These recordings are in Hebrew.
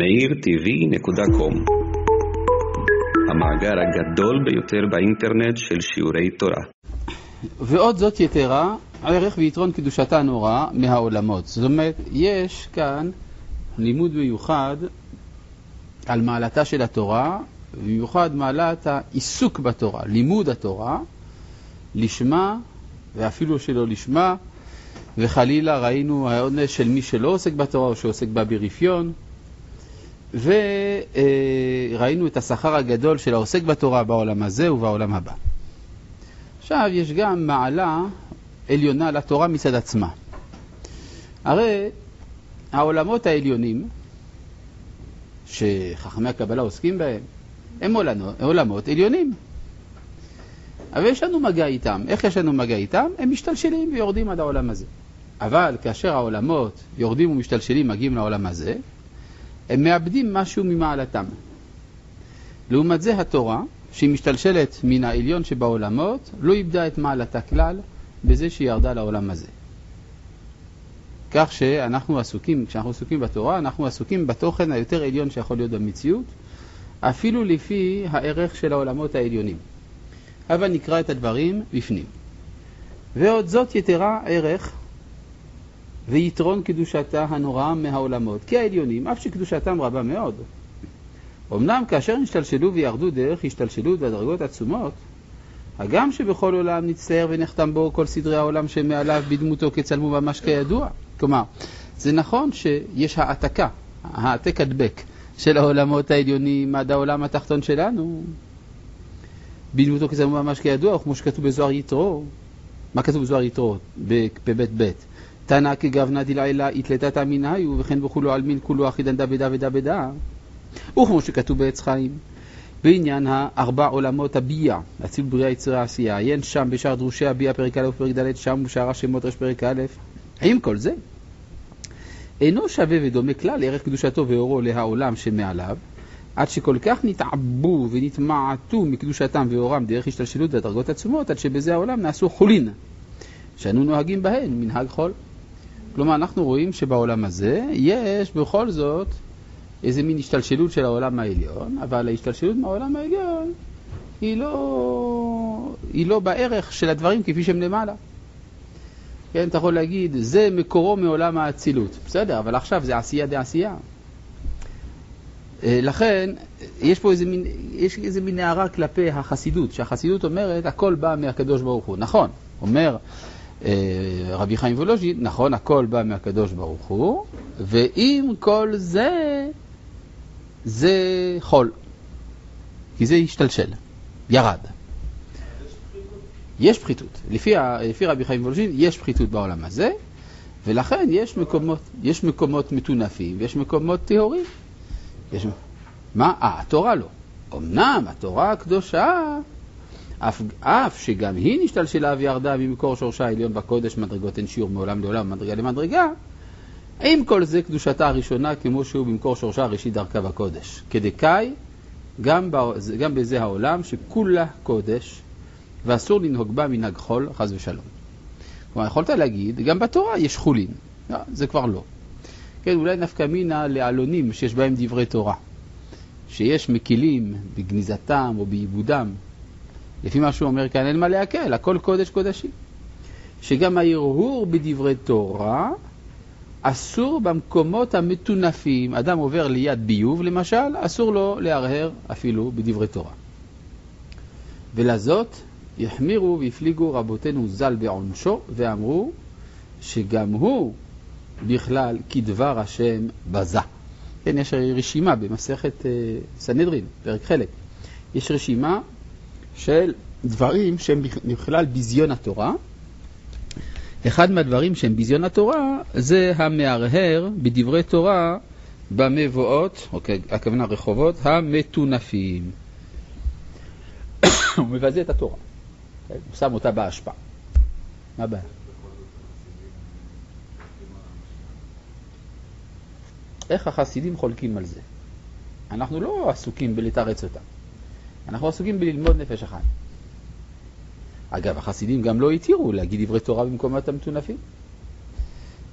meirtv.com המאגר הגדול ביותר באינטרנט של שיעורי תורה. ועוד זאת יתרה, ערך ויתרון קדושתה נורא מהעולמות. זאת אומרת, יש כאן לימוד מיוחד על מעלתה של התורה, במיוחד מעלת העיסוק בתורה, לימוד התורה, לשמה ואפילו שלא לשמה, וחלילה ראינו העונש של מי שלא עוסק בתורה או שעוסק בה ברפיון, וראינו את השכר הגדול של העוסק בתורה בעולם הזה ובעולם הבא. עכשיו, יש גם מעלה עליונה לתורה מצד עצמה. הרי העולמות העליונים, שחכמי הקבלה עוסקים בהם, הם עולמות, עולמות עליונים. אבל יש לנו מגע איתם. איך יש לנו מגע איתם? הם משתלשלים ויורדים עד העולם הזה. אבל כאשר העולמות יורדים ומשתלשלים, מגיעים לעולם הזה, הם מאבדים משהו ממעלתם. לעומת זה התורה, שהיא משתלשלת מן העליון שבעולמות, לא איבדה את מעלתה כלל בזה שהיא ירדה לעולם הזה. כך שאנחנו עסוקים, כשאנחנו עסוקים בתורה, אנחנו עסוקים בתוכן היותר עליון שיכול להיות במציאות, אפילו לפי הערך של העולמות העליונים. אבל נקרא את הדברים בפנים. ועוד זאת יתרה ערך ויתרון קדושתה הנוראה מהעולמות, כי העליונים, אף שקדושתם רבה מאוד. אמנם כאשר נשתלשלו וירדו דרך השתלשלות והדרגות עצומות, הגם שבכל עולם נצטער ונחתם בו כל סדרי העולם שמעליו בדמותו כצלמו ממש כידוע. כלומר, זה נכון שיש העתקה, העתק הדבק של העולמות העליונים עד העולם התחתון שלנו, בדמותו כצלמו ממש כידוע, כמו שכתוב בזוהר יתרו. מה כתוב בזוהר יתרו? בבית בית. תנא כגבנא דלעילה התלתתא מנהיו וכן בכולו עלמין כולו אחידן דבדה ודבדה. וכמו שכתוב בעץ חיים, בעניין הארבע עולמות הביאה, אצילות בריאה יצירה עשייה, עיין שם בשער דרושי הביאה פרק א' ופרק ד' שם בשער השמות רש פרק א', עם כל זה, אינו שווה ודומה כלל לערך קדושתו ואורו להעולם שמעליו, עד שכל כך נתעבו ונתמעטו מקדושתם ואורם דרך השתלשלות והדרגות עצומות, עד שבזה העולם נעשו חולין, שאנו נוהגים בהן מנהג חול. כלומר, אנחנו רואים שבעולם הזה יש בכל זאת איזה מין השתלשלות של העולם העליון, אבל ההשתלשלות מהעולם העליון היא לא, היא לא בערך של הדברים כפי שהם למעלה. כן, אתה יכול להגיד, זה מקורו מעולם האצילות. בסדר, אבל עכשיו זה עשייה דעשייה. לכן, יש פה איזה מין, יש איזה מין הערה כלפי החסידות, שהחסידות אומרת, הכל בא מהקדוש ברוך הוא. נכון, אומר רבי חיים וולוז'ין, נכון, הכל בא מהקדוש ברוך הוא, ועם כל זה, זה חול. כי זה השתלשל, ירד. יש פחיתות. לפי, לפי רבי חיים וולוז'ין, יש פחיתות בעולם הזה, ולכן יש מקומות, יש מקומות מטונפים ויש מקומות טהורים. יש... מה? אה, התורה לא. אמנם התורה הקדושה אף, אף שגם היא נשתלשלה וירדה ממקור שורשה העליון בקודש, מדרגות אין שיעור מעולם לעולם, מדרגה למדרגה, עם כל זה קדושתה הראשונה כמו שהוא במקור שורשה ראשית דרכה בקודש. כדקאי, גם, גם בזה העולם שכולה קודש, ואסור לנהוג בה מנהג חול, חס ושלום. כלומר, יכולת להגיד, גם בתורה יש חולין. לא, זה כבר לא. כן, אולי נפקא מינה לעלונים שיש בהם דברי תורה. שיש מקילים בגניזתם או בעיבודם, לפי מה שהוא אומר כאן, אין מה להקל, הכל קודש קודשים. שגם ההרהור בדברי תורה אסור במקומות המטונפים. אדם עובר ליד ביוב, למשל, אסור לו להרהר אפילו בדברי תורה. ולזאת החמירו והפליגו רבותינו ז"ל בעונשו, ואמרו שגם הוא בכלל כדבר השם בזה. כן, יש רשימה במסכת סנהדרין, פרק חלק. יש רשימה של דברים שהם בכלל ביזיון התורה. אחד מהדברים שהם ביזיון התורה זה המהרהר בדברי תורה במבואות, אוקיי, הכוונה רחובות, המטונפים. הוא מבזה את התורה, כן? הוא שם אותה בהשפעה. מה הבעיה? איך החסידים חולקים על זה? אנחנו לא עסוקים בלתרץ אותם. אנחנו עסוקים בללמוד נפש אחת. אגב, החסידים גם לא התירו להגיד דברי תורה במקומות המטונפים.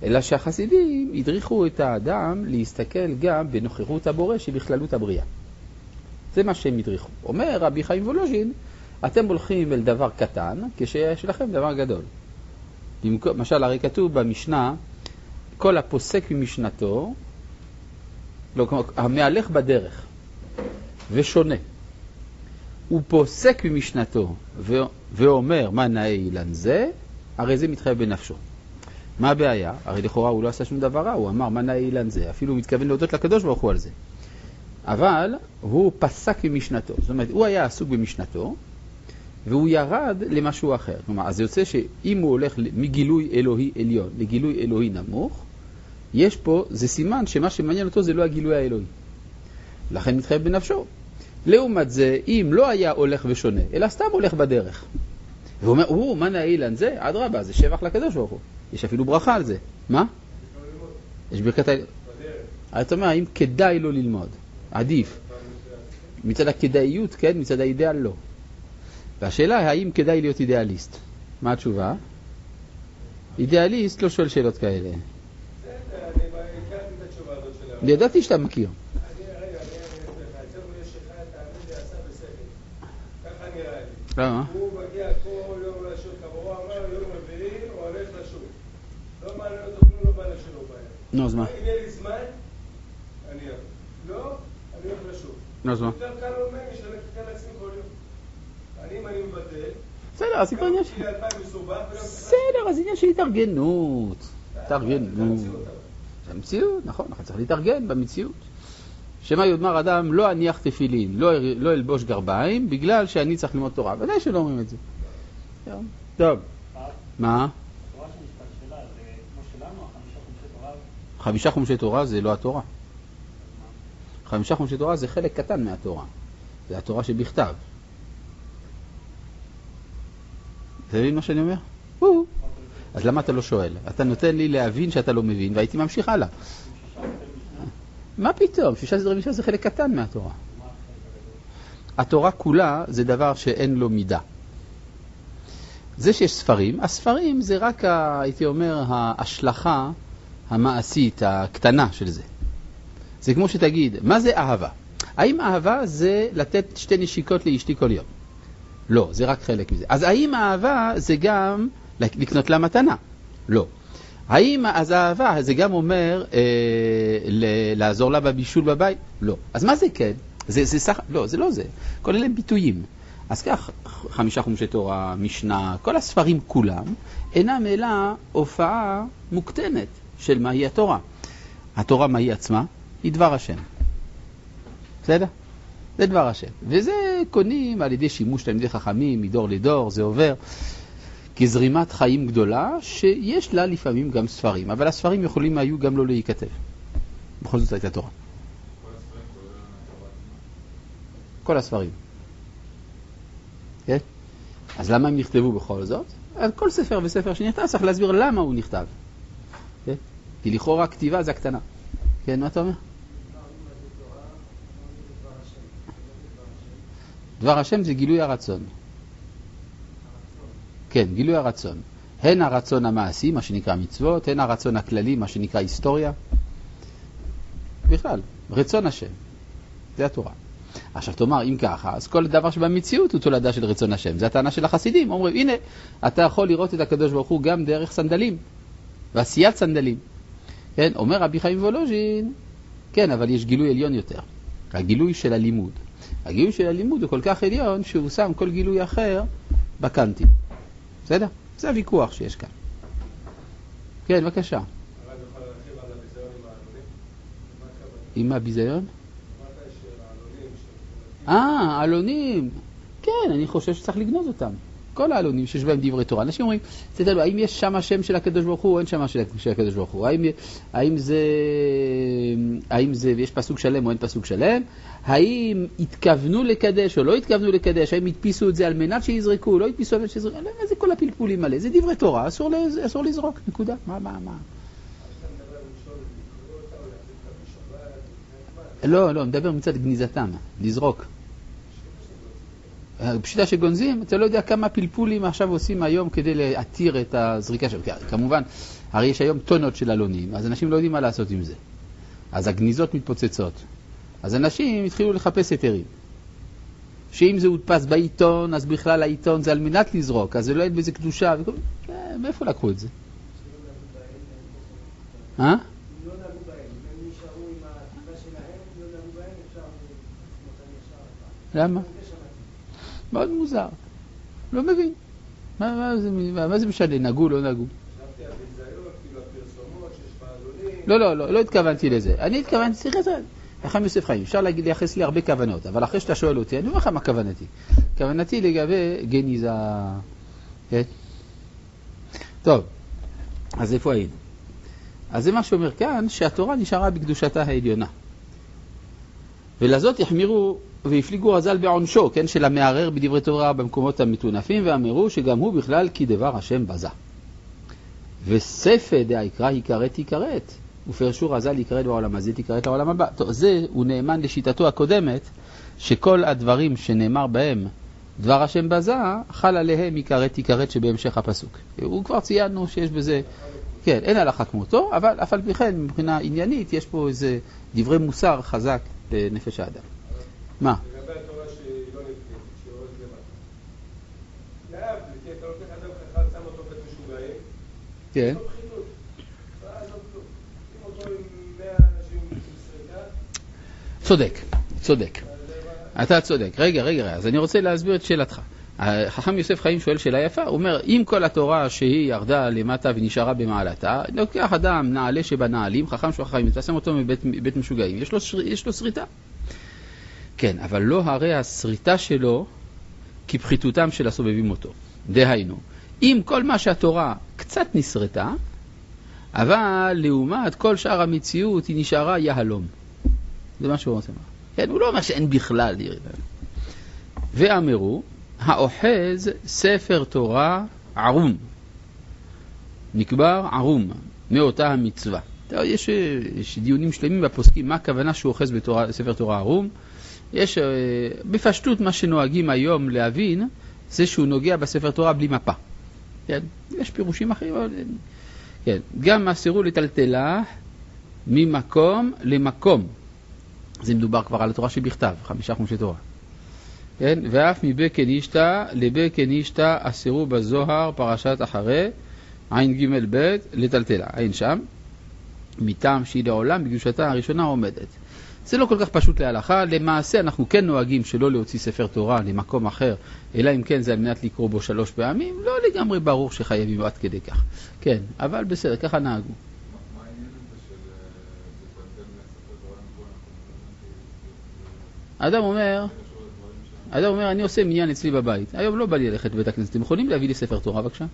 אלא שהחסידים הדריכו את האדם להסתכל גם בנוכחות הבורא שבכללות הבריאה. זה מה שהם הדריכו. אומר רבי חיים וולוז'ין, אתם הולכים אל דבר קטן כשיש לכם דבר גדול. למשל, הרי כתוב במשנה, כל הפוסק ממשנתו, לא, המהלך בדרך ושונה, הוא פוסק ממשנתו ואומר מה נאה אילן זה, הרי זה מתחייב בנפשו. מה הבעיה? הרי לכאורה הוא לא עשה שום דבר רע, הוא אמר מה נאה אילן זה, אפילו הוא מתכוון להודות לקדוש ברוך הוא על זה. אבל הוא פסק ממשנתו, זאת אומרת, הוא היה עסוק במשנתו, והוא ירד למשהו אחר. כלומר, אז זה יוצא שאם הוא הולך מגילוי אלוהי עליון לגילוי אלוהי נמוך, יש פה, זה סימן שמה שמעניין אותו זה לא הגילוי האלוהי. לכן מתחייב בנפשו. לעומת זה, אם לא היה הולך ושונה, אלא סתם הולך בדרך. והוא אומר, או, מה נעילן זה? אדרבה, זה שבח לקדוש ברוך הוא. יש אפילו ברכה על זה. מה? יש ברכת ה... אתה אומר, האם כדאי לו ללמוד? עדיף. מצד הכדאיות, כן, מצד האידאל לא. והשאלה היא, האם כדאי להיות אידיאליסט? מה התשובה? אידיאליסט לא שואל שאלות כאלה. אני ידעתי שאתה מכיר. למה? הוא מגיע כל יום לשוק, הוא אמר יום רביעי הוא הולך לשוק. לא מעניין אותו כלום, לא בא לשיעור בערב. נו, אז מה? אם יהיה לי זמן, אני אבוא. לא, אני הולך לשוק. נו, אז מה? יותר קל לו ממני שאני אקטן לעצמי כל יום. אני, אם אני מבטל, בסדר, אז כבר עניין וגם בסדר, אז עניין של התארגנות. התארגנות. זה המציאות, נכון, אנחנו צריכים להתארגן במציאות. שמא יודמר אדם לא אניח תפילין, לא, לא אלבוש גרביים, בגלל שאני צריך ללמוד תורה. ודאי שלא אומרים את זה. טוב. מה? חמישה חומשי תורה זה לא התורה. חמישה חומשי תורה זה חלק קטן מהתורה. זה התורה שבכתב. אתה מבין מה שאני אומר? אז למה אתה לא שואל? אתה נותן לי להבין שאתה לא מבין, והייתי ממשיך הלאה. מה פתאום? שישה סדרי משנה זה חלק קטן מהתורה. התורה כולה זה דבר שאין לו מידה. זה שיש ספרים, הספרים זה רק, ה, הייתי אומר, ההשלכה המעשית, הקטנה של זה. זה כמו שתגיד, מה זה אהבה? האם אהבה זה לתת שתי נשיקות לאשתי כל יום? לא, זה רק חלק מזה. אז האם אהבה זה גם לקנות לה מתנה? לא. האם אז האהבה זה גם אומר אה, ל- לעזור לה בבישול בבית? לא. אז מה זה כן? זה, זה סך, לא, זה לא זה. כל אלה ביטויים. אז כך, חמישה חומשי תורה, משנה, כל הספרים כולם, אינם אלא הופעה מוקטנת של מהי התורה. התורה מהי עצמה? היא דבר השם. בסדר? זה דבר השם. וזה קונים על ידי שימוש תלמידי חכמים מדור לדור, זה עובר. כזרימת חיים גדולה, שיש לה לפעמים גם ספרים, אבל הספרים יכולים היו גם לא להיכתב. בכל זאת הייתה תורה. כל הספרים. כן? אז למה הם נכתבו בכל זאת? אז כל ספר וספר שנכתב צריך להסביר למה הוא נכתב. כן? כי לכאורה כתיבה זה הקטנה. כן, מה אתה אומר? דבר השם זה גילוי הרצון. כן, גילוי הרצון. הן הרצון המעשי, מה שנקרא מצוות, הן הרצון הכללי, מה שנקרא היסטוריה. בכלל, רצון השם. זה התורה. עכשיו תאמר, אם ככה, אז כל דבר שבמציאות הוא תולדה של רצון השם. זו הטענה של החסידים. אומרים, הנה, אתה יכול לראות את הקדוש ברוך הוא גם דרך סנדלים, ועשיית סנדלים. כן, אומר רבי חיים וולוז'ין, כן, אבל יש גילוי עליון יותר. הגילוי של הלימוד. הגילוי של הלימוד הוא כל כך עליון שהוא שם כל גילוי אחר בקנטים. בסדר? זה הוויכוח שיש כאן. כן, בבקשה. עם הביזיון? אה, עלונים. כן, אני חושב שצריך לגנוז אותם. כל העלונים שיש בהם דברי תורה. אנשים אומרים, תדעו, האם יש שם השם של הקדוש ברוך הוא או אין שם השם של הקדוש ברוך הוא? האם, האם זה, האם זה, יש פסוק שלם או אין פסוק שלם? האם התכוונו לקדש או לא התכוונו לקדש? האם הדפיסו את זה על מנת שיזרקו או לא הדפיסו על מנת שיזרקו? לא, זה כל הפלפולים האלה. זה דברי תורה, אסור, לז, אסור לזרוק, נקודה. מה, מה, מה? לא, לא, מדבר מצד גניזתם, לזרוק. פשיטה שגונזים, אתה לא יודע כמה פלפולים עכשיו עושים היום כדי להתיר את הזריקה שלהם. כמובן, הרי יש היום טונות של עלונים, אז אנשים לא יודעים מה לעשות עם זה. אז הגניזות מתפוצצות. אז אנשים התחילו לחפש היתרים. שאם זה הודפס בעיתון, אז בכלל העיתון זה על מנת לזרוק, אז זה לא אין בזה קדושה. וכל... אה, מאיפה לקחו את זה? אה? למה? מאוד מוזר. לא מבין. מה, מה, זה, מה, מה זה משנה, נגעו, לא נגעו? כאילו. לא, לא, לא, לא התכוונתי לזה. אני התכוונתי, סליחה, חכם יוסף חיים, אפשר להגיד, לייחס לי הרבה כוונות, אבל אחרי שאתה שואל אותי, אני אומר לך מה כוונתי. כוונתי לגבי גניזה... כן? טוב, אז איפה היינו? אז זה מה שאומר כאן, שהתורה נשארה בקדושתה העליונה. ולזאת יחמירו והפליגו רז"ל בעונשו, כן, של המערער בדברי תורה במקומות המטונפים, ואמרו שגם הוא בכלל כי דבר השם בזה. וספד דהיקרא יכרת יכרת, ופרשו רז"ל יכרת בעולם הזה, תכרת לעולם הבא. טוב, זה הוא נאמן לשיטתו הקודמת, שכל הדברים שנאמר בהם דבר השם בזה, חל עליהם יכרת יכרת שבהמשך הפסוק. הוא כבר ציינו שיש בזה, כן, אין הלכה כמותו, אבל אף על פי כן, מבחינה עניינית, יש פה איזה דברי מוסר חזק לנפש האדם. מה? לגבי צודק, צודק. אתה צודק. רגע, רגע, אז אני רוצה להסביר את שאלתך. חכם יוסף חיים שואל שאלה יפה, הוא אומר, אם כל התורה שהיא ירדה למטה ונשארה במעלתה, לוקח אדם נעלה שבנעלים, חכם שהוא חכמים, אתה שם אותו מבית בית משוגעים, יש לו, יש לו שריטה. כן, אבל לא הרי השריטה שלו כפחיתותם של הסובבים אותו. דהיינו, אם כל מה שהתורה קצת נסרטה, אבל לעומת כל שאר המציאות היא נשארה יהלום. זה מה שהוא לומר. כן, הוא לא אומר שאין בכלל ירידה. ואמרו, האוחז ספר תורה ערום. נקבר ערום, מאותה המצווה. יש, יש דיונים שלמים בפוסקים, מה הכוונה שהוא אוחז בתורה, ספר תורה ערום. יש אה, בפשטות מה שנוהגים היום להבין, זה שהוא נוגע בספר תורה בלי מפה. כן, יש פירושים אחרים, אבל... כן, גם אסרו לטלטלה ממקום למקום. זה מדובר כבר על התורה שבכתב, חמישה חומשי תורה. כן, ואף מבקן אישתא לבקן אישתא אסרו בזוהר פרשת אחרי, ע"ג ב' לטלטלה, עין שם, מטעם שהיא לעולם בקדושתה הראשונה עומדת. זה לא כל כך פשוט להלכה, למעשה אנחנו כן נוהגים שלא להוציא ספר תורה למקום אחר, אלא אם כן זה על מנת לקרוא בו שלוש פעמים, לא לגמרי ברור שחייבים עד כדי כך. כן, אבל בסדר, ככה נהגו. מה העניין הזה של לטלטל מספר תורה מכל האדם אומר? האדם אומר, אני עושה מניין אצלי בבית, היום לא בא לי ללכת לבית הכנסת, אתם יכולים להביא לי ספר תורה בבקשה?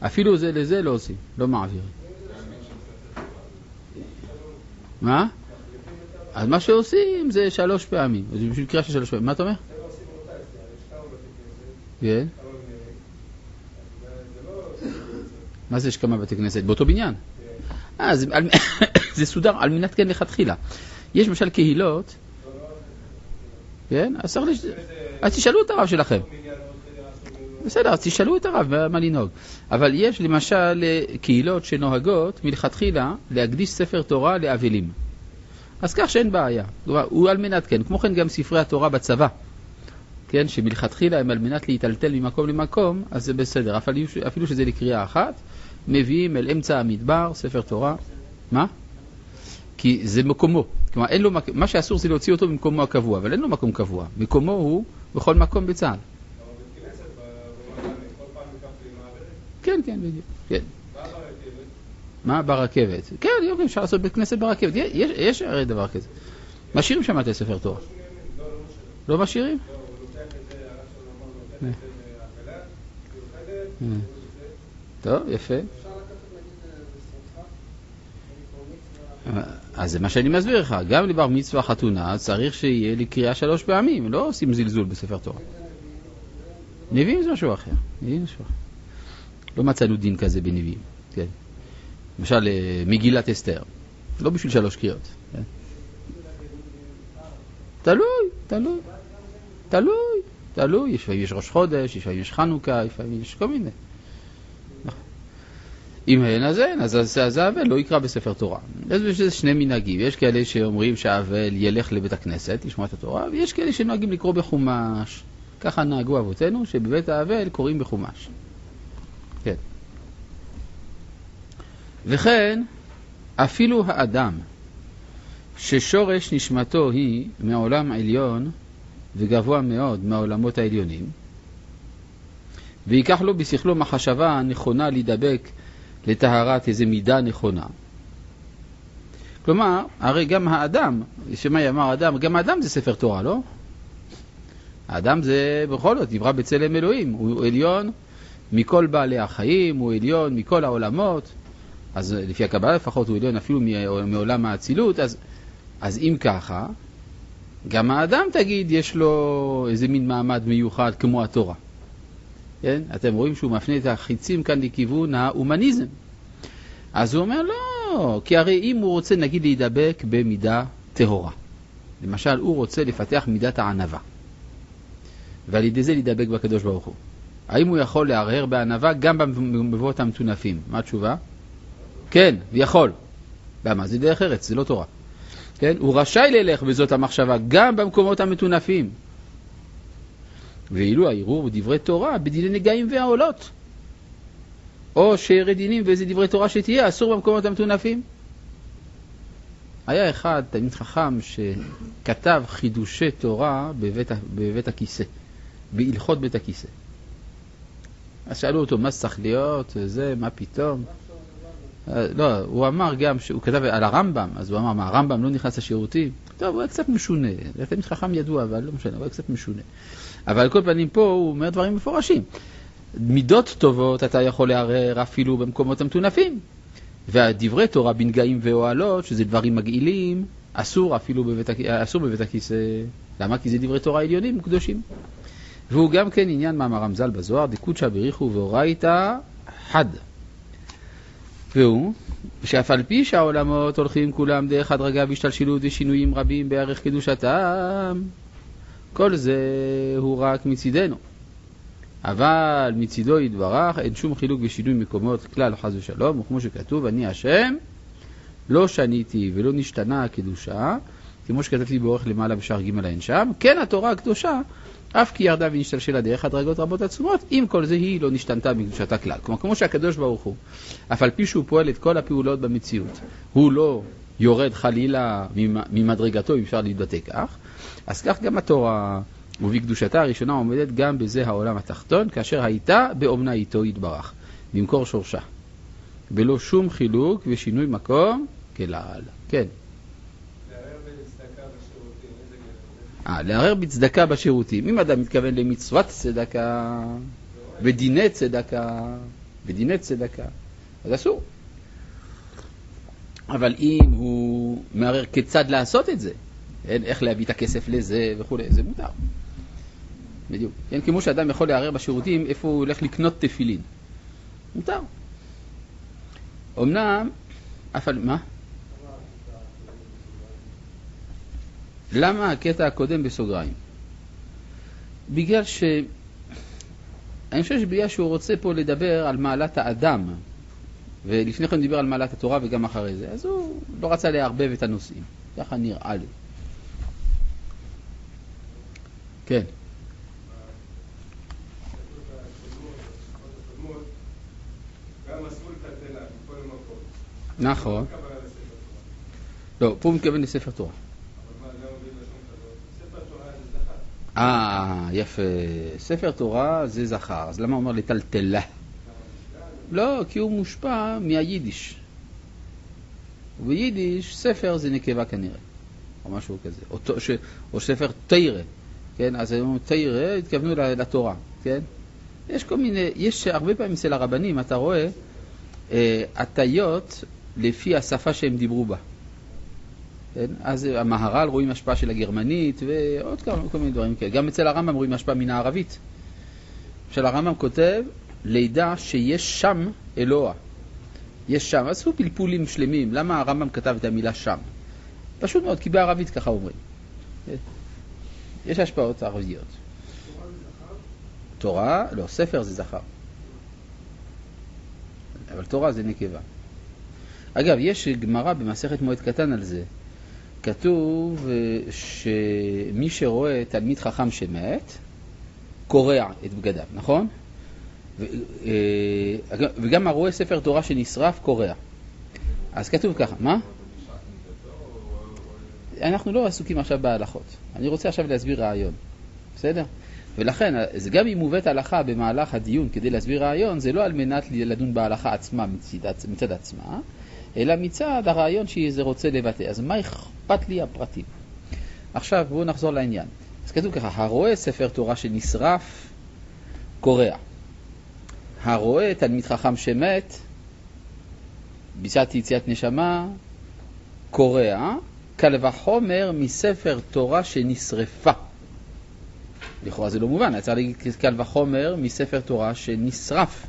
אפילו זה לזה לא עושים, לא מעבירים. מה? אז מה שעושים זה שלוש פעמים, זה בשביל קריאה של שלוש פעמים. מה אתה אומר? כן. מה זה יש כמה בתי כנסת? באותו בניין. אה, זה סודר על מנת כן לכתחילה. יש למשל קהילות, כן? אז צריך לש... אז תשאלו את הרב שלכם. בסדר, אז תשאלו את הרב מה- לנהוג. אבל יש למשל אה, קהילות שנוהגות מלכתחילה להקדיש ספר תורה לאבלים. אז כך שאין בעיה. כלומר, הוא על מנת כן. כמו כן גם ספרי התורה בצבא. כן, שמלכתחילה הם על מנת להיטלטל ממקום למקום, אז זה בסדר. אפילו שזה לקריאה אחת, מביאים אל אמצע המדבר ספר תורה. מה? כי זה מקומו. כלומר, אין לו, מה שאסור זה להוציא אותו ממקומו הקבוע, אבל אין לו מקום קבוע. מקומו הוא בכל מקום בצה"ל. כן, כן, בדיוק. כן. מה ברכבת? כן, יופי, אפשר לעשות בית כנסת ברכבת. יש, יש הרי דבר כזה. משאירים שם את הספר תורה. לא, משאירים? אה. זה. טוב, יפה. אז זה מה שאני מסביר לך. גם לבר מצווה חתונה צריך שיהיה לי קריאה שלוש פעמים. לא עושים זלזול בספר תורה. נביאים זה משהו אחר. נביאים זה משהו אחר. לא מצאנו דין כזה בנביאים. כן. למשל, אה, מגילת אסתר. לא בשביל שלוש קריאות. כן. תלוי, תלוי. תלוי, תלוי, לפעמים יש ראש חודש, לפעמים יש חנוכה, לפעמים יש כל מיני. אם אין אז אין, אז אז- אז האבל לא יקרא בספר תורה. אז יש לזה שני מנהגים, יש כאלה שאומרים שהאבל ילך לבית הכנסת, לשמוע את התורה, ויש כאלה שנוהגים לקרוא בחומש. ככה נהגו אבותינו, שבבית האבל קוראים בחומש. כן. וכן, אפילו האדם ששורש נשמתו היא מעולם עליון וגבוה מאוד מהעולמות העליונים, וייקח לו בשכלו מחשבה הנכונה להידבק לטהרת איזו מידה נכונה. כלומר, הרי גם האדם, שמאי אמר אדם, גם האדם זה ספר תורה, לא? האדם זה בכל זאת נברא בצלם אלוהים, הוא עליון מכל בעלי החיים, הוא עליון מכל העולמות, אז לפי הקבלה לפחות הוא עליון אפילו מעולם האצילות, אז, אז אם ככה, גם האדם תגיד יש לו איזה מין מעמד מיוחד כמו התורה. כן? אתם רואים שהוא מפנה את החיצים כאן לכיוון ההומניזם. אז הוא אומר לא, כי הרי אם הוא רוצה נגיד להידבק במידה טהורה, למשל הוא רוצה לפתח מידת הענווה, ועל ידי זה להידבק בקדוש ברוך הוא. האם הוא יכול להרהר בענווה גם במבואות המטונפים? מה התשובה? כן, יכול. למה? זה דרך ארץ, זה לא תורה. כן? הוא רשאי ללך בזאת המחשבה גם במקומות המטונפים. ואילו הערעור בדברי תורה, בדיני נגעים והעולות. או שירד דינים ואיזה דברי תורה שתהיה, אסור במקומות המטונפים. היה אחד, תלמיד חכם, שכתב חידושי תורה בבית, בבית הכיסא, בהלכות בית הכיסא. אז שאלו אותו, מה צריך להיות, זה, מה פתאום? אה, לא, הוא אמר גם, הוא כתב על הרמב"ם, אז הוא אמר, מה, הרמב"ם לא נכנס לשירותים? טוב, הוא היה קצת משונה, תלמיד חכם ידוע, אבל לא משנה, הוא היה קצת משונה. אבל על כל פנים פה הוא אומר דברים מפורשים. מידות טובות אתה יכול לערער אפילו במקומות המטונפים. והדברי תורה בנגעים ואוהלות, שזה דברים מגעילים, אסור אפילו בבית, אסור בבית הכיסא. למה? כי זה דברי תורה עליונים וקדושים. והוא גם כן עניין מאמר רמז"ל בזוהר, דקודשא בריחו ואורייתא חד. והוא, שאף על פי שהעולמות הולכים כולם דרך הדרגה והשתלשלות ושינויים רבים בערך קדושתם, כל זה הוא רק מצידנו. אבל מצידו יתברך אין שום חילוק ושינוי מקומות כלל חס ושלום, וכמו שכתוב, אני השם, לא שניתי ולא נשתנה הקדושה, כמו שכתבתי באורך למעלה בשער ג' אין שם, כן התורה הקדושה, אף כי ירדה ונשתלשלה דרך הדרגות רבות עצומות, עם כל זה היא לא נשתנתה מקדושתה כלל. כלומר, כמו שהקדוש ברוך הוא, אף על פי שהוא פועל את כל הפעולות במציאות, הוא לא יורד חלילה ממדרגתו, אם אפשר להתבטא כך, אז כך גם התורה, ובקדושתה הראשונה עומדת גם בזה העולם התחתון, כאשר הייתה באומנה איתו יתברך, במקור שורשה. בלא שום חילוק ושינוי מקום כלל. כן. לערער בצדקה בשירותים, איזה גבר? אה, לערער בצדקה בשירותים. אם אדם מתכוון למצוות צדקה, ודיני צדקה, ודיני צדקה, אז אסור. אבל אם הוא מערער כיצד לעשות את זה, אין, איך להביא את הכסף לזה וכולי, זה מותר. בדיוק. כן, כמו שאדם יכול לערער בשירותים איפה הוא הולך לקנות תפילין. מותר. אמנם, אף על... מה? למה הקטע הקודם בסוגריים? בגלל ש... אני חושב שבגלל שהוא רוצה פה לדבר על מעלת האדם, ולפני כן דיבר על מעלת התורה וגם אחרי זה, אז הוא לא רצה לערבב את הנושאים. ככה נראה לי. כן. נכון. לא, פה הוא מתכוון לספר תורה. אה, יפה. ספר תורה זה זכר, אז למה הוא אומר לטלטלה? לא, כי הוא מושפע מהיידיש. וביידיש ספר זה נקבה כנראה, או משהו כזה, או, או ספר תירא, כן? אז הם אומרים תירא, התכוונו לתורה, כן? יש כל מיני, יש הרבה פעמים אצל הרבנים, אתה רואה, אה, הטיות לפי השפה שהם דיברו בה. כן? אז המהר"ל רואים השפעה של הגרמנית ועוד כמה, כל מיני דברים כאלה. גם אצל הרמב"ם רואים השפעה מן הערבית. של הרמב"ם כותב, לידע שיש שם אלוה. יש שם, עשו פלפולים שלמים. למה הרמב"ם כתב את המילה שם? פשוט מאוד, כי בערבית ככה אומרים. יש השפעות ערביות. תורה, לא, ספר זה זכר. אבל תורה זה נקבה. אגב, יש גמרא במסכת מועד קטן על זה. כתוב אה, שמי שרואה תלמיד חכם שמת, קורע את בגדיו, נכון? אה, וגם הרואה ספר תורה שנשרף, קורע. אז כתוב ככה, מה? אנחנו לא עסוקים עכשיו בהלכות. אני רוצה עכשיו להסביר רעיון, בסדר? ולכן, אז גם אם מובאת הלכה במהלך הדיון כדי להסביר רעיון, זה לא על מנת לדון בהלכה עצמה מצד, מצד עצמה, אלא מצד הרעיון שזה רוצה לבטא. אז מה אכפת לי הפרטים? עכשיו בואו נחזור לעניין. אז כתוב ככה, הרואה ספר תורה שנשרף, קורע. הרואה תלמיד חכם שמת, בשעת יציאת נשמה, קורע, קל וחומר מספר תורה שנשרפה. לכאורה זה לא מובן, יצא לי קל וחומר מספר תורה שנשרף.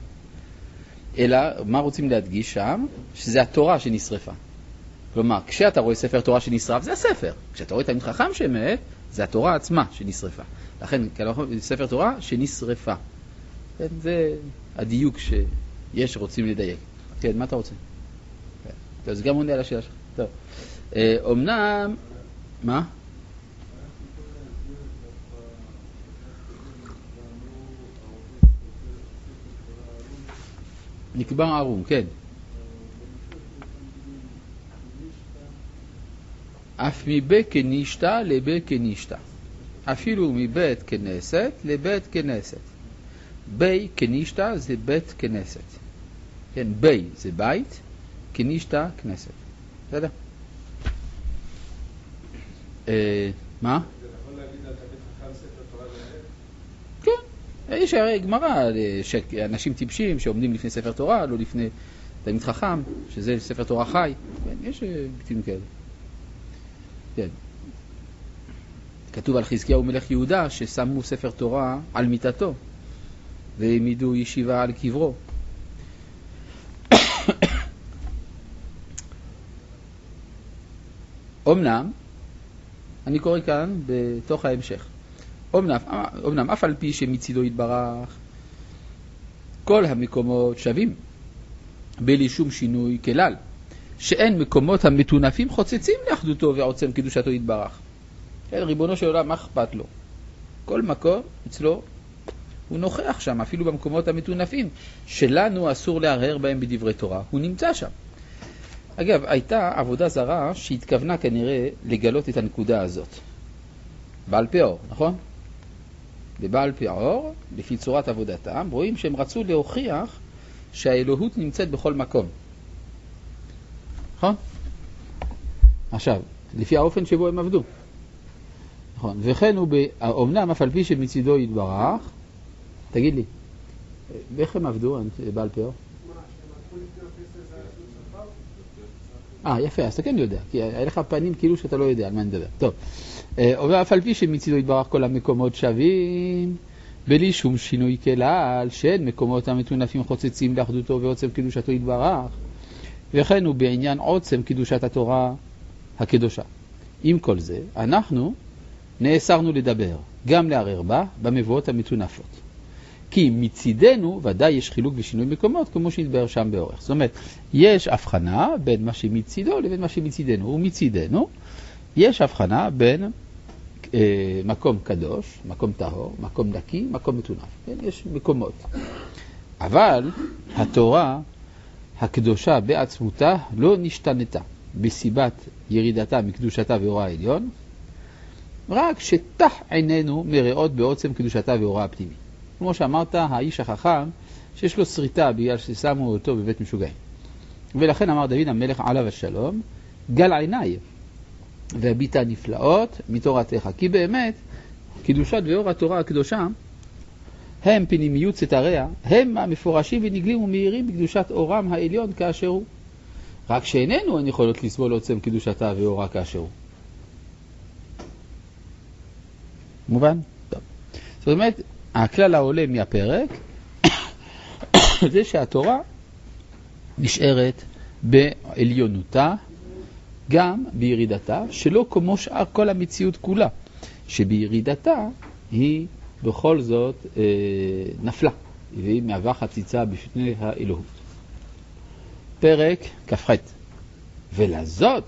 אלא, מה רוצים להדגיש שם? שזה התורה שנשרפה. כלומר, כשאתה רואה ספר תורה שנשרף, זה הספר. כשאתה רואה תלמיד חכם שמת, זה התורה עצמה שנשרפה. לכן, קל וחומר ספר תורה שנשרפה. כן, זה הדיוק שיש, רוצים לדייק. כן, מה אתה רוצה? כן. אז גם עונה על השאלה שלך. טוב. אומנם, מה? נקבר ערום, כן. אף מבית כנישתא לבית כנישתא. אפילו מבית כנסת לבית כנסת. בי כנישתא זה בית כנסת. כן, בי זה בית, כנישתא כנסת. בסדר? אה, מה? זה נכון להגיד על תלמיד חכם ספר תורה באמת? כן, יש הרי גמרא, אה, שאנשים טיפשים שעומדים לפני ספר תורה, לא לפני תלמיד חכם, שזה ספר תורה חי. כן, יש אה, ביטויים כאלה. כן. כתוב על חזקיהו מלך יהודה ששמו ספר תורה על מיטתו והעמידו ישיבה על קברו. אמנם, אני קורא כאן בתוך ההמשך, אמנם, אף על פי שמצידו יתברך כל המקומות שווים בלי שום שינוי כלל, שאין מקומות המטונפים חוצצים לאחדותו ועוצם קדושתו יתברך. כן, ריבונו של עולם, מה אכפת לו? כל מקום אצלו הוא נוכח שם, אפילו במקומות המטונפים, שלנו אסור להרהר בהם בדברי תורה, הוא נמצא שם. אגב, הייתה עבודה זרה שהתכוונה כנראה לגלות את הנקודה הזאת. בעל פאור, נכון? בבעל פאור, לפי צורת עבודתם, רואים שהם רצו להוכיח שהאלוהות נמצאת בכל מקום. נכון? עכשיו, לפי האופן שבו הם עבדו. נכון, וכן הוא, אמנם אף על פי שמצידו יתברך, תגיד לי, איך הם עבדו, בעל פאור? אה, יפה, אז אתה כן יודע, כי היה לך פנים כאילו שאתה לא יודע על מה נדבר. טוב, ואף על פי שמצידו יתברך כל המקומות שווים, בלי שום שינוי כלל, שאין מקומות המטונפים חוצצים לאחדותו ועוצם קדושתו יתברך, וכן הוא בעניין עוצם קדושת התורה הקדושה. עם כל זה, אנחנו נאסרנו לדבר, גם לערער בה, במבואות המטונפות. כי מצידנו ודאי יש חילוק ושינוי מקומות, כמו שהתבהר שם באורך. זאת אומרת, יש הבחנה בין מה שמצידו לבין מה שמצידנו. ומצידנו יש הבחנה בין אה, מקום קדוש, מקום טהור, מקום נקי, מקום מטונף. כן? יש מקומות. אבל התורה הקדושה בעצמותה לא נשתנתה בסיבת ירידתה מקדושתה ואורה העליון, רק שתח עינינו מראות בעוצם קדושתה ואורה הפנימי. כמו שאמרת, האיש החכם שיש לו שריטה בגלל ששמו אותו בבית משוגעים. ולכן אמר דוד המלך עליו השלום, גל עיניי והביטה נפלאות מתורתך. כי באמת, קדושת ואור התורה הקדושה הם פנימיות סתריה, הם המפורשים ונגלים ומאירים בקדושת אורם העליון כאשר הוא. רק שאיננו הן יכולות לסבול עוצם קדושתה ואורה כאשר הוא. מובן? טוב. זאת אומרת, הכלל העולה מהפרק זה שהתורה נשארת בעליונותה, גם בירידתה, שלא כמו שאר כל המציאות כולה, שבירידתה היא בכל זאת אה, נפלה, והיא מהווה חציצה בפני האלוהות. פרק כ"ח ולזאת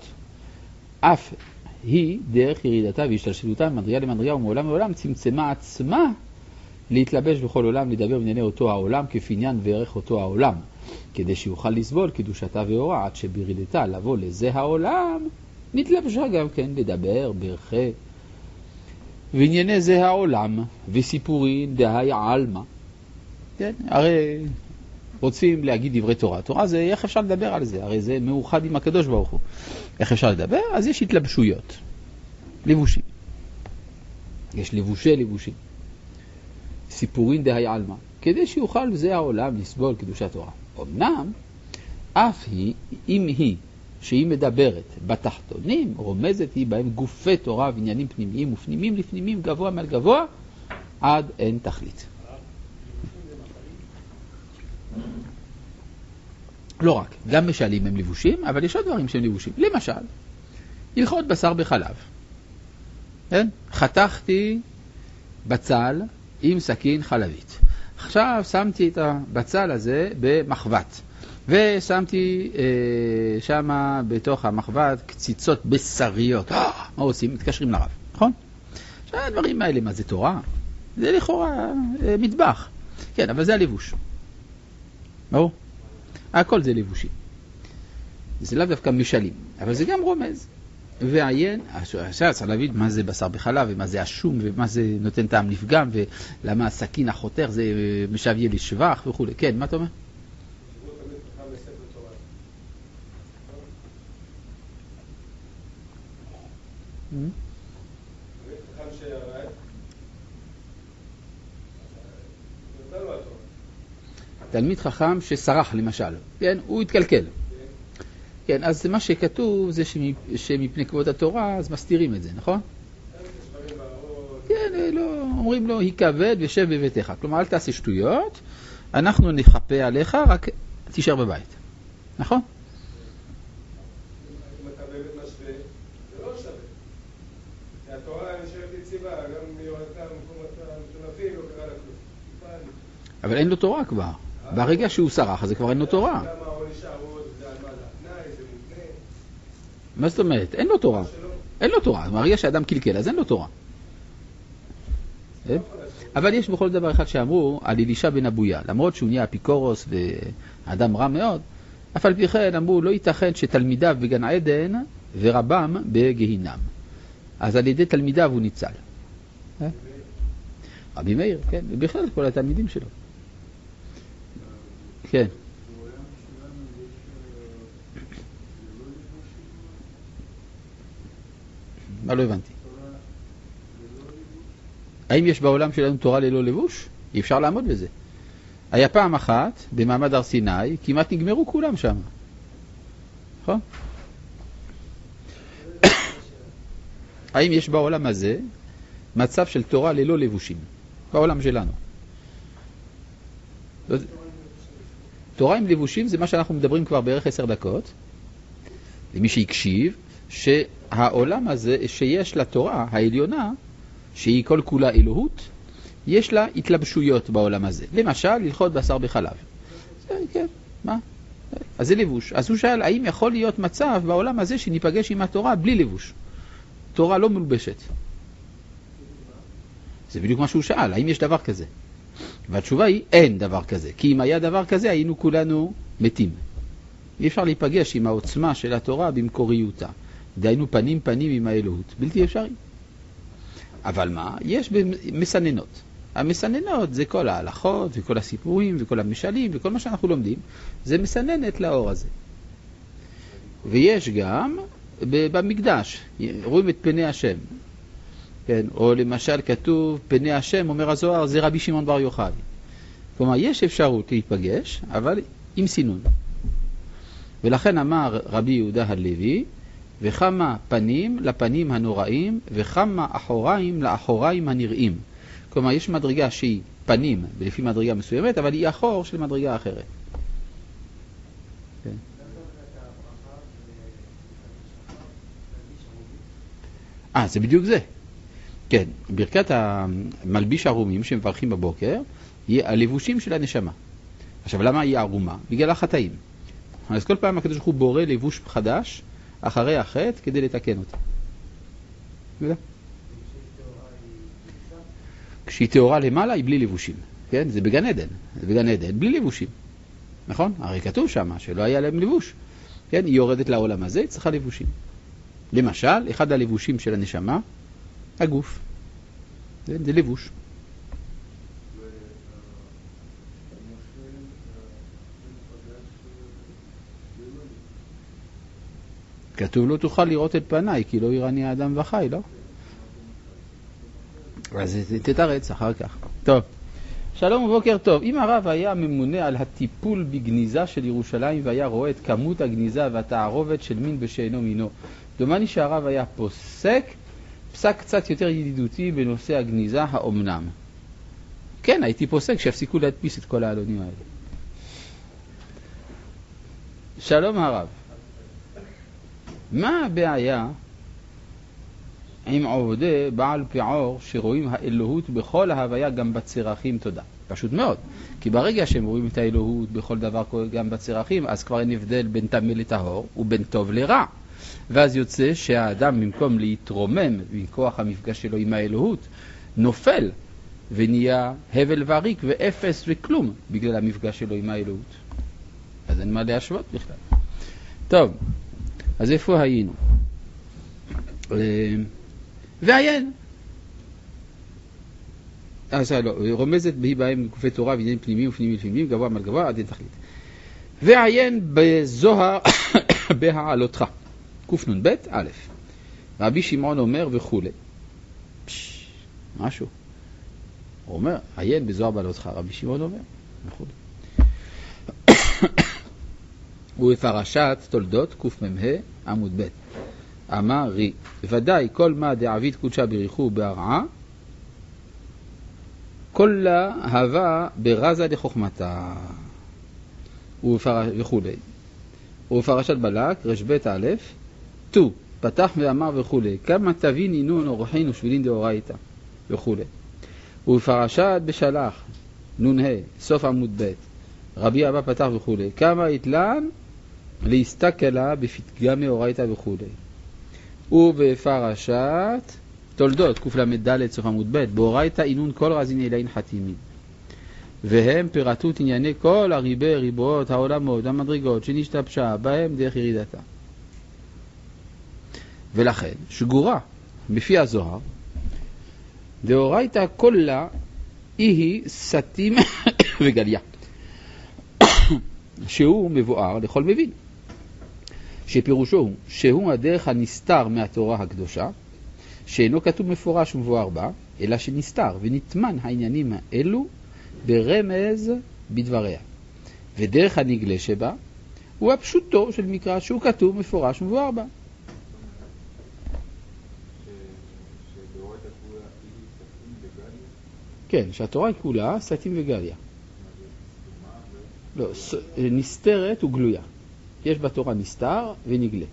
אף היא דרך ירידתה והשתלשלותה ממדרגה למדרגה ומעולם לעולם צמצמה עצמה להתלבש בכל עולם, לדבר בענייני אותו העולם כפי עניין וערך אותו העולם, כדי שיוכל לסבול קדושתה ואורה, עד שבירידתה לבוא לזה העולם, נתלבשה גם כן לדבר ברכי וענייני זה העולם, וסיפורים דהי עלמא. כן, הרי רוצים להגיד דברי תורה. תורה זה, איך אפשר לדבר על זה? הרי זה מאוחד עם הקדוש ברוך הוא. איך אפשר לדבר? אז יש התלבשויות, לבושים. יש לבושי לבושים. סיפורים דהי עלמא, כדי שיוכל זה העולם לסבול קדושת תורה. אמנם, אף היא, אם היא, שהיא מדברת בתחתונים, רומזת היא בהם גופי תורה ועניינים פנימיים ופנימיים לפנימיים, גבוה מעל גבוה, עד אין תכלית. לא רק, גם משלים הם לבושים, אבל יש עוד דברים שהם לבושים. למשל, הלכות בשר בחלב. כן? חתכתי בצל עם סכין חלבית. עכשיו שמתי את הבצל הזה במחבת, ושמתי אה, שם בתוך המחבת קציצות בשריות. אה, מה עושים? מתקשרים לרב, נכון? עכשיו הדברים האלה, מה זה תורה? זה לכאורה אה, מטבח. כן, אבל זה הלבוש. ברור? הכל זה לבושים. זה לאו דווקא משלים, אבל זה גם רומז. ועיין, עכשיו צריך להבין מה זה בשר בחלב, ומה זה השום, ומה זה נותן טעם לפגם, ולמה הסכין החותך זה משווה לשבח וכולי. כן, מה אתה אומר? התורה. תלמיד חכם שסרח למשל, כן, הוא התקלקל. כן, אז מה שכתוב זה שמפ- שמפני כבוד התורה, אז מסתירים את זה, נכון? כן, אה, לא, אומרים לו, היכבד ושב בביתך. כלומר, אל תעשה שטויות, אנחנו נכפה עליך, רק תישאר בבית. נכון? לא. אבל אין לו תורה כבר. ברגע שהוא סרח, אז כבר אין לו תורה. גם העונש הערוד, זה על מה זה התנאי, זה מותנה. מה זאת אומרת? אין לו תורה. אין לו תורה. ברגע שאדם קלקל, אז אין לו תורה. כן? אבל יש בכל דבר אחד שאמרו על אלישע בן אבויה, למרות שהוא נהיה אפיקורוס ואדם רע מאוד, אף על פי כן אמרו לא ייתכן שתלמידיו בגן עדן ורבם בגיהינם. אז על ידי תלמידיו הוא ניצל. אה? רבי מאיר, כן, ובכלל כל התלמידים שלו. כן. בעולם שלנו יש אה, ללא לבושים, מה לא הבנתי? האם יש בעולם שלנו תורה ללא לבוש? אי אפשר לעמוד בזה. היה פעם אחת, במעמד הר סיני, כמעט נגמרו כולם שם. נכון? האם יש בעולם הזה מצב של תורה ללא לבושים? בעולם שלנו. לא- תורה עם לבושים זה מה שאנחנו מדברים כבר בערך עשר דקות, למי שהקשיב, שהעולם הזה, שיש לתורה העליונה, שהיא כל כולה אלוהות, יש לה התלבשויות בעולם הזה. למשל, הלכות בשר בחלב. כן, מה? אז זה לבוש. אז הוא שאל, האם יכול להיות מצב בעולם הזה שניפגש עם התורה בלי לבוש? תורה לא מלובשת. זה בדיוק מה שהוא שאל, האם יש דבר כזה? והתשובה היא, אין דבר כזה. כי אם היה דבר כזה, היינו כולנו מתים. אי אפשר להיפגש עם העוצמה של התורה במקוריותה. דהיינו פנים פנים עם האלוהות. בלתי אפשרי. אבל מה? יש מסננות. המסננות זה כל ההלכות וכל הסיפורים וכל המשלים וכל מה שאנחנו לומדים, זה מסננת לאור הזה. ויש גם במקדש, רואים את פני השם. כן, או למשל כתוב פני השם, אומר הזוהר, זה רבי שמעון בר יוחאי. כלומר, יש אפשרות להיפגש, אבל עם סינון. ולכן אמר רבי יהודה הלוי, וכמה פנים לפנים הנוראים, וכמה אחוריים לאחוריים הנראים. כלומר, יש מדרגה שהיא פנים לפי מדרגה מסוימת, אבל היא אחור של מדרגה אחרת. אה, זה בדיוק זה. כן, ברכת המלביש ערומים שמברכים בבוקר, יהיה הלבושים של הנשמה. עכשיו, למה היא ערומה? בגלל החטאים. אז כל פעם הקדוש ברוך הוא בורא לבוש חדש אחרי החטא כדי לתקן אותה. כשהיא טהורה למעלה היא בלי לבושים, כן? זה בגן עדן, זה בגן עדן בלי לבושים, נכון? הרי כתוב שם שלא היה להם לבוש, כן? היא יורדת לעולם הזה, היא צריכה לבושים. למשל, אחד הלבושים של הנשמה, הגוף. זה, זה לבוש. כתוב לא תוכל לראות את פניי, כי לא יראני האדם וחי, לא? אז תתרץ אחר כך. טוב. שלום ובוקר טוב. אם הרב היה ממונה על הטיפול בגניזה של ירושלים והיה רואה את כמות הגניזה והתערובת של מין בשאינו מינו, דומני שהרב היה פוסק פסק קצת יותר ידידותי בנושא הגניזה, האומנם? כן, הייתי פוסק שיפסיקו להדפיס את כל העלונים האלה. שלום הרב. מה הבעיה עם עובדי בעל פעור שרואים האלוהות בכל ההוויה גם בצרכים? תודה. פשוט מאוד. כי ברגע שהם רואים את האלוהות בכל דבר גם בצרכים, אז כבר אין הבדל בין טמא לטהור ובין טוב לרע. ואז יוצא שהאדם במקום להתרומם מכוח המפגש שלו עם האלוהות, נופל ונהיה הבל ואריק ואפס וכלום בגלל המפגש שלו עם האלוהות. אז אין מה להשוות בכלל. טוב, אז איפה היינו? אה, ועיין. אז לא, רומזת בי בהם גופי תורה ועניינים פנימיים ופנימיים לפנימיים, גבוה מעל גבוה עד אין תכלית. ועיין בזוהר בהעלותך. קנ"ב, א', רבי שמעון אומר וכולי. משהו. הוא אומר, עיין בזוהר בעלותך, רבי שמעון אומר, וכולי. ובפרשת תולדות קמ"ה עמוד ב' אמר רי, ודאי כל מה דעביד קודשה בריחו בהרעה, כל לה הווה ברזה לחוכמתה וכולי. ובפרשת בלק, רב א', ט"ו, פתח ואמר וכולי, כמה תבין אינון אורחין ושבילין דאורייתא וכולי. ובפרשת בשלח, נ"ה, סוף עמוד ב', רבי אבא פתח וכולי, כמה יתלן להסתכלה בפתגמי אורייתא וכולי. ובפרשת תולדות, קל"ד, סוף עמוד ב', באורייתא אינון כל רזין אלין חתימין. והם פירטו את ענייני כל הריבי ריבועות העולמות והמדרגות שנשתבשה בהם דרך ירידתה. ולכן שגורה בפי הזוהר, דאורייתא כולה היא סתים וגליה, שהוא מבואר לכל מבין, שפירושו הוא שהוא הדרך הנסתר מהתורה הקדושה, שאינו כתוב מפורש ומבואר בה, אלא שנסתר ונטמן העניינים האלו ברמז בדבריה. ודרך הנגלה שבה הוא הפשוטו של מקרא שהוא כתוב מפורש ומבואר בה. כן, שהתורה כולה סטים וגליה. לא, נסתרת וגלויה. יש בתורה נסתר ונגלה.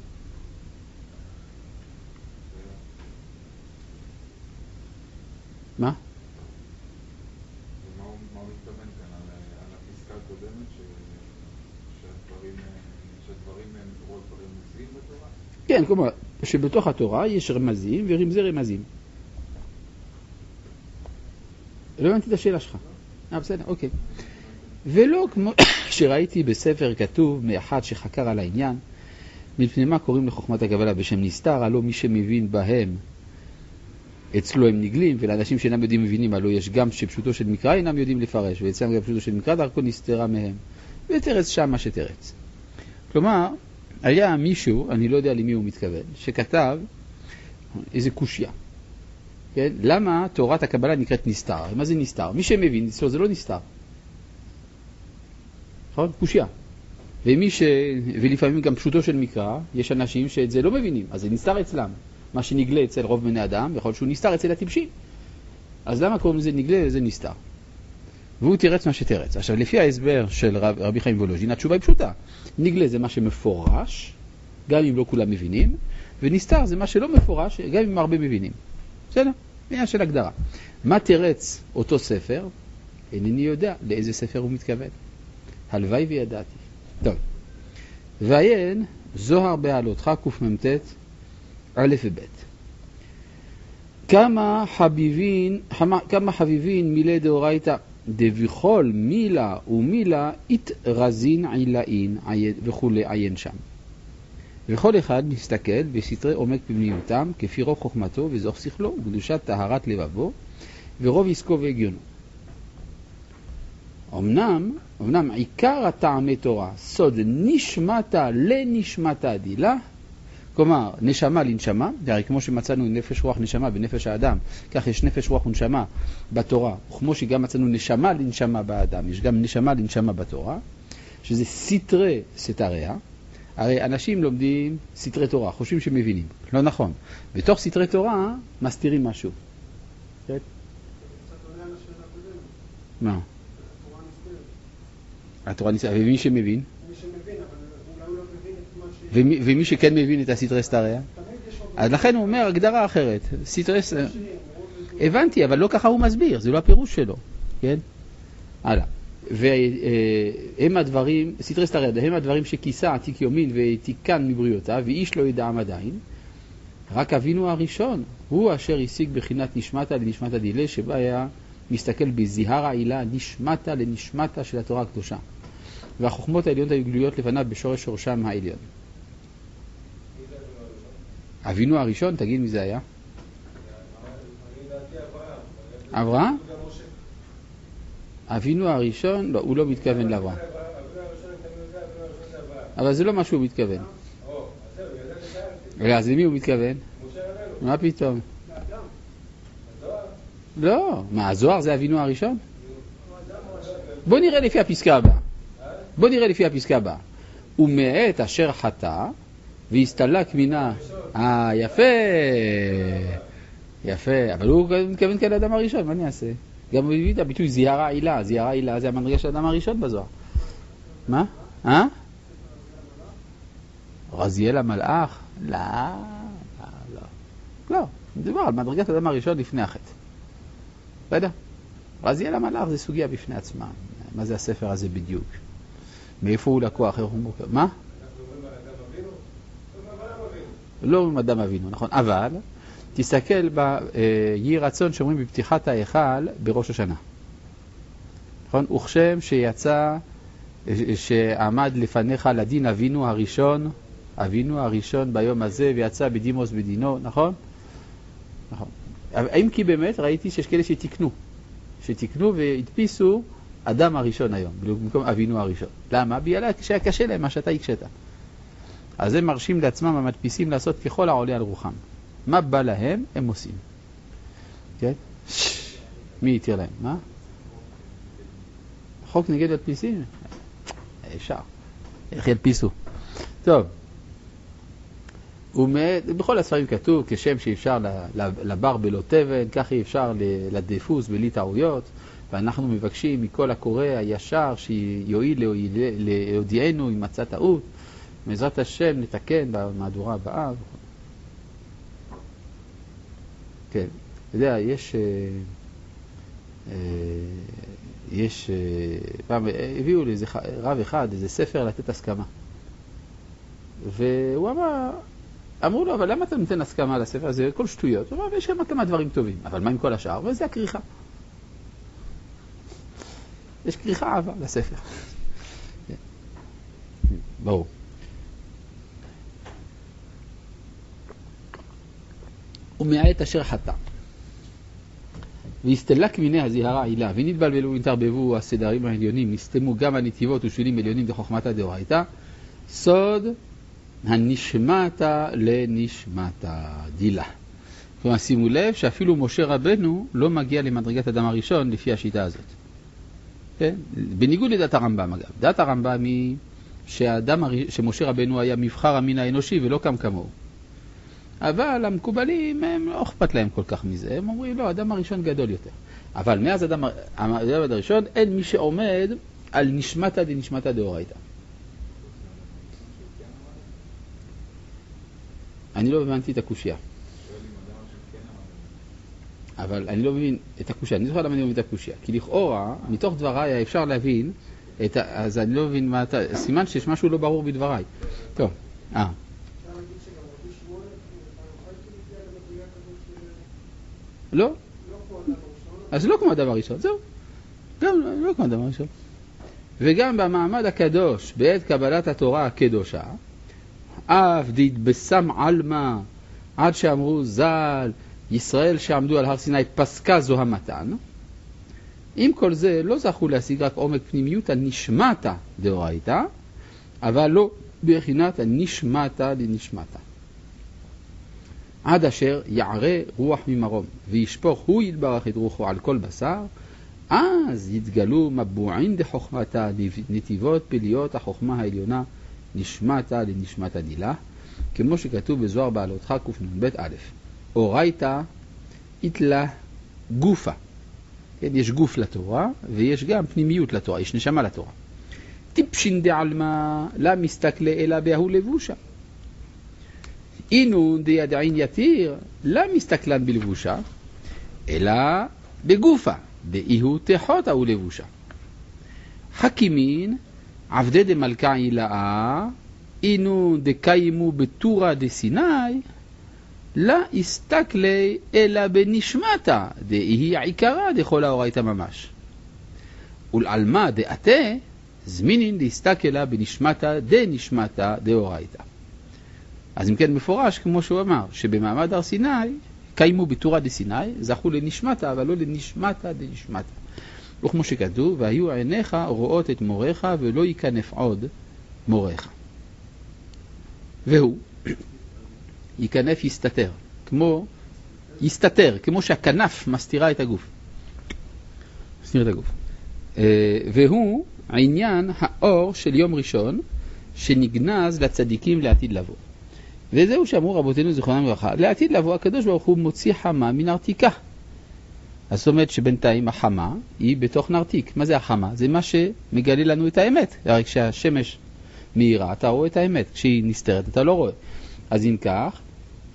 מה? כן, כלומר, שבתוך התורה יש רמזים ורמזי רמזים. לא הבנתי את השאלה שלך. אה, בסדר, אוקיי. ולא כמו שראיתי בספר כתוב מאחד שחקר על העניין, מפני מה קוראים לחוכמת הקבלה בשם נסתר, הלא מי שמבין בהם אצלו הם נגלים, ולאנשים שאינם יודעים מבינים, הלא יש גם שפשוטו של מקרא אינם יודעים לפרש, ואצלם גם פשוטו של מקרא דרכו נסתרה מהם, ותרץ שם מה שתרץ. כלומר, היה מישהו, אני לא יודע למי הוא מתכוון, שכתב איזה קושייה. כן? למה תורת הקבלה נקראת נסתר? מה זה נסתר? מי שמבין, אצלו זה לא נסתר. נכון? קושייה. ומי ש... ולפעמים גם פשוטו של מקרא, יש אנשים שאת זה לא מבינים, אז זה נסתר אצלם. מה שנגלה אצל רוב בני אדם, יכול להיות שהוא נסתר אצל הטיפשים. אז למה קוראים לזה נגלה וזה נסתר? והוא תירץ מה שתרץ. עכשיו, לפי ההסבר של רב, רבי חיים וולוז'ין, התשובה היא פשוטה. נגלה זה מה שמפורש, גם אם לא כולם מבינים, ונסתר זה מה שלא מפורש, גם אם הרבה מבינים. בסדר? עניין של הגדרה. מה תרץ אותו ספר? אינני יודע לאיזה ספר הוא מתכוון. הלוואי וידעתי. טוב. ועיין זוהר בעלותך קמ"ט א' וב'. כמה חביבין, כמה חביבין מילי דאורייתא דבכל מילה ומילה איתרזין עילאין וכולי עיין שם. וכל אחד מסתכל בסתרי עומק פנימיותם, כפי רוב חוכמתו וזוך שכלו, וקדושת טהרת לבבו, ורוב עסקו והגיונו. אמנם, אמנם עיקר הטעמי תורה, סוד נשמתה לנשמתה דילה, כלומר, נשמה לנשמה, והרי כמו שמצאנו נפש רוח נשמה בנפש האדם, כך יש נפש רוח ונשמה בתורה, וכמו שגם מצאנו נשמה לנשמה באדם, יש גם נשמה לנשמה בתורה, שזה סתרי סתריה. הרי אנשים לומדים סתרי תורה, חושבים שמבינים. לא נכון. בתוך סתרי תורה מסתירים משהו. כן? מה? התורה נסתרת. ומי שמבין? מי שמבין, אבל אולי הוא לא מבין את מה ש... ומי, שכן מבין את הסתרי סתריה? אז לכן הוא אומר הגדרה אחרת. סתרי ס... אנשים, הבנתי, אבל לא ככה הוא מסביר, זה לא הפירוש שלו, כן? הלאה. והם הדברים, סתרי סתריה, הם הדברים שכיסה עתיק יומין ותיקן מבריאותיו, ואיש לא ידעם עדיין. רק אבינו הראשון, הוא אשר השיג בחינת נשמתה לנשמתה דילה, שבה היה מסתכל בזיהר העילה נשמתה לנשמתה של התורה הקדושה. והחוכמות העליונות היו גלויות לפניו בשורש שורשם העליון. אבינו הראשון? תגיד מי זה היה? אברהם. אבינו הראשון, לא, הוא לא מתכוון לאברהם. אבל זה לא מה שהוא מתכוון. או, אז למי הוא מתכוון? מה פתאום? לא. מה, הזוהר זה אבינו הראשון? בוא נראה לפי הפסקה הבאה. בוא נראה לפי הפסקה הבאה. ומעת אשר חטא והסתלק מינה... אה, יפה. יפה. אבל הוא מתכוון כאל האדם הראשון, מה אני אעשה? גם הוא הביא את הביטוי זיהרה עילה. זיהרה עילה זה המדרגה של האדם הראשון בזוהר. מה? אה? רזיאל המלאך? לא, לא, לא. לא, מדובר על מדרגת האדם הראשון לפני החטא. בסדר? רזיאל המלאך זה סוגיה בפני עצמה. מה זה הספר הזה בדיוק? מאיפה הוא לקוח? איך הוא מורכב? מה? אנחנו אומרים אדם אבינו? לא נכון. אבל תסתכל ב... אה, רצון שאומרים בפתיחת ההיכל בראש השנה. נכון? וכשם שיצא, אה, שעמד לפניך לדין אבינו הראשון, אבינו הראשון ביום הזה, ויצא בדימוס בדינו, נכון? נכון. האם כי באמת ראיתי שיש כאלה שתיקנו, שתיקנו והדפיסו אדם הראשון היום, במקום אבינו הראשון. למה? בגלל שהיה קשה להם מה שאתה הקשית. אז הם מרשים לעצמם המדפיסים לעשות ככל העולה על רוחם. מה בא להם, הם עושים. כן? מי התיר להם? מה? חוק נגד מדפיסים? אפשר. איך ידפיסו? טוב. ומת, בכל הספרים כתוב, כשם שאפשר לבר בלא תבן, כך אי אפשר לדפוס בלי טעויות, ואנחנו מבקשים מכל הקורא הישר שיועיל להודיענו אם מצא טעות. בעזרת השם נתקן במהדורה הבאה. כן, אתה יודע, יש... אה, אה, יש... אה, פעם הביאו לי איזה רב אחד, איזה ספר לתת הסכמה. והוא אמר, אמרו לו, אבל למה אתה נותן הסכמה לספר הזה? הכל שטויות. הוא אמר, יש שם כמה דברים טובים, אבל מה עם כל השאר? וזה הכריכה. יש כריכה אהבה לספר. ברור. ומהעת אשר חטא. והסתלק מיני הזיהרה עילה, ונתבלבלו ונתערבבו הסדרים העליונים, נסתמו גם הנתיבות ושבילים עליונים דחוכמתא דאורייתא, סוד הנשמטה לנשמטה דילה. כלומר, שימו לב שאפילו משה רבנו לא מגיע למדרגת אדם הראשון לפי השיטה הזאת. כן? בניגוד לדעת הרמב"ם אגב. דעת הרמב"ם היא שהאדם, שמשה רבנו היה מבחר המין האנושי ולא קם כמוהו. אבל המקובלים, הם לא אכפת להם כל כך מזה, הם אומרים, לא, האדם הראשון גדול יותר. אבל מאז האדם, האדם הראשון, אין מי שעומד על נשמתא דנשמתא דאורייתא. אני לא הבנתי את הקושייה. שואל אם אדם הראשון כן אבל אני לא מבין את הקושייה. אני זוכר למה אני לא מבין את הקושייה. כי לכאורה, מתוך דבריי אפשר להבין, את ה... אז אני לא מבין מה אתה... סימן שיש משהו לא ברור בדבריי. טוב, אה. אפשר להגיד שגם רבי שמואל, הרמח"ל הגיע למדרגה כזאת לא? אז לא כמו הדבר הראשון, זהו. גם לא כמו הדבר הראשון. וגם במעמד הקדוש, בעת קבלת התורה הקדושה, אף דהתבשם עלמא, עד שאמרו ז"ל, ישראל שעמדו על הר סיני פסקה זו המתן. עם כל זה לא זכו להשיג רק עומק פנימיות הנשמטה דאורייתא, אבל לא בחינת הנשמטה דנשמטה. עד אשר יערה רוח ממרום, וישפוך הוא יתברך את רוחו על כל בשר, אז יתגלו מבועין דחוכמתה, נתיבות פליות החוכמה העליונה, נשמתה לנשמת הדילה, כמו שכתוב בזוהר בעלותך קנ"ב א', אורייתא איתלה גופה. כן, יש גוף לתורה, ויש גם פנימיות לתורה, יש נשמה לתורה. טיפשין דעלמא, לה מסתכלי אלא בהוא לבושה. אינון דידעין יתיר, לה מסתכלן בלבושה, אלא בגופה, דאיהו תחותה ולבושה. חכימין, עבדי דמלכה עילאה, אינון דקיימו בטורה דסיני, לה הסתכלי אלא בנשמתה, דהי העיקרה דכל האורייתא ממש. ולעלמא דעתה, זמינין דהסתכלה בנשמתה דנשמתה דאורייתא. אז אם כן מפורש, כמו שהוא אמר, שבמעמד הר סיני, קיימו בתורה דסיני, זכו לנשמתה, אבל לא לנשמתה דנשמתה. וכמו שכתוב, והיו עיניך רואות את מוריך, ולא ייכנף עוד מוריך. והוא, ייכנף יסתתר, כמו, יסתתר, כמו שהכנף מסתירה את הגוף. מסתיר את הגוף. אה, והוא עניין האור של יום ראשון, שנגנז לצדיקים לעתיד לבוא. וזהו שאמרו רבותינו זיכרונם לברכה, לעתיד לבוא הקדוש ברוך הוא מוציא חמה מנרתיקה. אז זאת אומרת שבינתיים החמה היא בתוך נרתיק. מה זה החמה? זה מה שמגלה לנו את האמת. הרי כשהשמש מאירה אתה רואה את האמת, כשהיא נסתרת אתה לא רואה. אז אם כך,